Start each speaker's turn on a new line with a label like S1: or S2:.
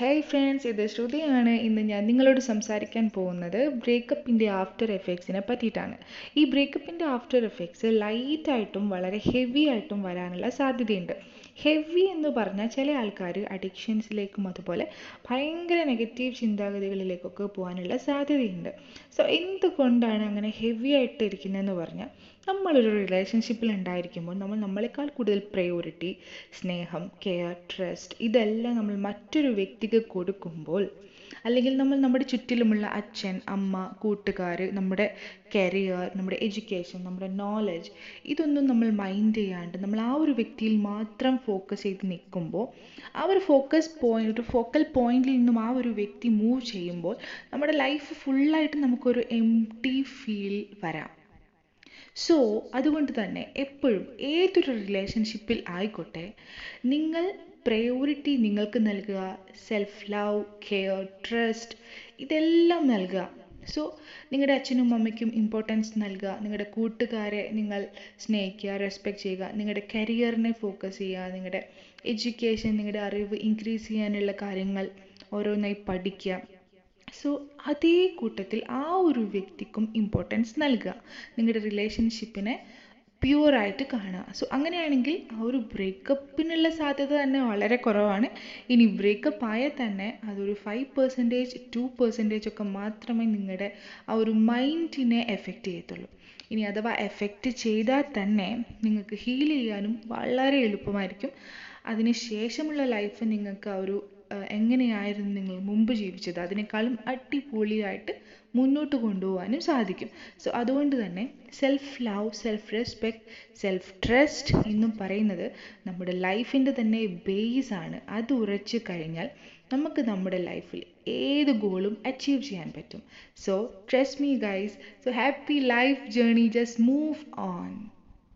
S1: Hi friends ഇത് ശ്രുതിയാണ്. ഇന്ന് ഞാൻ നിങ്ങളോട് സംസാരിക്കാൻ പോകുന്നത് ബ്രേക്കപ്പിന്റെ ആഫ്റ്റർ എഫക്ട്സിനെ പറ്റിയിട്ടാണ്. ഈ ബ്രേക്കപ്പിന്റെ ആഫ്റ്റർ എഫക്ട്സ് ലൈറ്റായിട്ടും വളരെ ഹെവി ആയിട്ടും വരാനുള്ള സാധ്യതയുണ്ട്. ഹെവി എന്ന് പറഞ്ഞാൽ ചില ആൾക്കാർ അഡിക്ഷൻസിലേക്കും അതുപോലെ ഭയങ്കര നെഗറ്റീവ് ചിന്താഗതികളിലേക്കൊക്കെ പോകാനുള്ള സാധ്യതയുണ്ട്. സോ എന്തുകൊണ്ടാണ് അങ്ങനെ ഹെവി ആയിട്ട് ഇരിക്കുന്നതെന്ന് പറഞ്ഞാൽ നമ്മളൊരു റിലേഷൻഷിപ്പിൽ ഉണ്ടായിരിക്കുമ്പോൾ നമ്മൾ നമ്മളെക്കാൾ കൂടുതൽ പ്രയോറിറ്റി സ്നേഹം കെയർ ട്രസ്റ്റ് ഇതെല്ലാം നമ്മൾ മറ്റൊരു വ്യക്തിക്ക് കൊടുക്കുമ്പോൾ അല്ലെങ്കിൽ നമ്മൾ നമ്മുടെ ചുറ്റിലുമുള്ള അച്ഛൻ അമ്മ കൂട്ടുകാർ നമ്മുടെ കരിയർ നമ്മുടെ എഡ്യൂക്കേഷൻ നമ്മുടെ നോളജ് ഇതൊന്നും നമ്മൾ മൈൻഡ് ചെയ്യാണ്ട് നമ്മൾ ആ ഒരു വ്യക്തിയിൽ മാത്രം ഫോക്കസ് ചെയ്ത് നിൽക്കുമ്പോൾ ആ ഒരു ഫോക്കസ് പോയിന്റ് ഒരു ഫോക്കൽ പോയിന്റിൽ നിന്നും ആ ഒരു വ്യക്തി മൂവ് ചെയ്യുമ്പോൾ നമ്മുടെ ലൈഫ് ഫുള്ളായിട്ട് നമുക്കൊരു എം ടി ഫീൽ വരാം. സോ അതുകൊണ്ട് തന്നെ എപ്പോഴും ഏതൊരു റിലേഷൻഷിപ്പിൽ ആയിക്കോട്ടെ നിങ്ങൾ പ്രയോറിറ്റി നിങ്ങൾക്ക് നൽകുക സെൽഫ് ലവ് കെയർ ട്രസ്റ്റ് ഇതെല്ലാം നൽകുക. സോ നിങ്ങളുടെ അച്ഛനും അമ്മയ്ക്കും ഇമ്പോർട്ടൻസ് നൽകുക നിങ്ങളുടെ കൂട്ടുകാരെ നിങ്ങൾ സ്നേഹിക്കുക റെസ്പെക്റ്റ് ചെയ്യുക നിങ്ങളുടെ കരിയറിനെ ഫോക്കസ് ചെയ്യുക നിങ്ങളുടെ എഡ്യൂക്കേഷൻ നിങ്ങളുടെ അറിവ് ഇൻക്രീസ് ചെയ്യാനുള്ള കാര്യങ്ങൾ ഓരോന്നായി പഠിക്കുക. സോ അതേ കൂട്ടത്തിൽ ആ ഒരു വ്യക്തിക്കും ഇമ്പോർട്ടൻസ് നൽകുക. നിങ്ങളുടെ റിലേഷൻഷിപ്പിനെ പ്യുവറായിട്ട് കാണുക. സോ അങ്ങനെയാണെങ്കിൽ ആ ഒരു ബ്രേക്കപ്പിനുള്ള സാധ്യത തന്നെ വളരെ കുറവാണ്. ഇനി ബ്രേക്കപ്പ് ആയാൽ തന്നെ അതൊരു ഫൈവ് പെർസെന്റേജ് ടു പെർസെന്റേജ് ഒക്കെ മാത്രമേ നിങ്ങളുടെ ആ ഒരു മൈൻഡിനെ എഫക്റ്റ് ചെയ്യത്തുള്ളൂ. ഇനി അഥവാ എഫക്റ്റ് ചെയ്താൽ തന്നെ നിങ്ങൾക്ക് ഹീൽ ചെയ്യാനും വളരെ എളുപ്പമായിരിക്കും. അതിന് ശേഷമുള്ള ലൈഫ് നിങ്ങൾക്ക് ആ ഒരു എങ്ങനെയായിരുന്നു നിങ്ങൾ മുമ്പ് ജീവിച്ചത്? അതിനേക്കാളും അടിപൊളിയായിട്ട് മുന്നോട്ട് കൊണ്ടുപോകാനും സാധിക്കും. സോ അതുകൊണ്ട് തന്നെ self love self respect self trust എന്നും പറയുന്നത് നമ്മുടെ ലൈഫിന്റെ തന്നെ ബേസ് ആണ്. അത് ഉറച്ചു കഴിഞ്ഞാൽ നമുക്ക് നമ്മുടെ ലൈഫിൽ ഏത് ഗോളും അച്ചീവ് ചെയ്യാൻ പറ്റും. So trust me guys so happy life journey just move on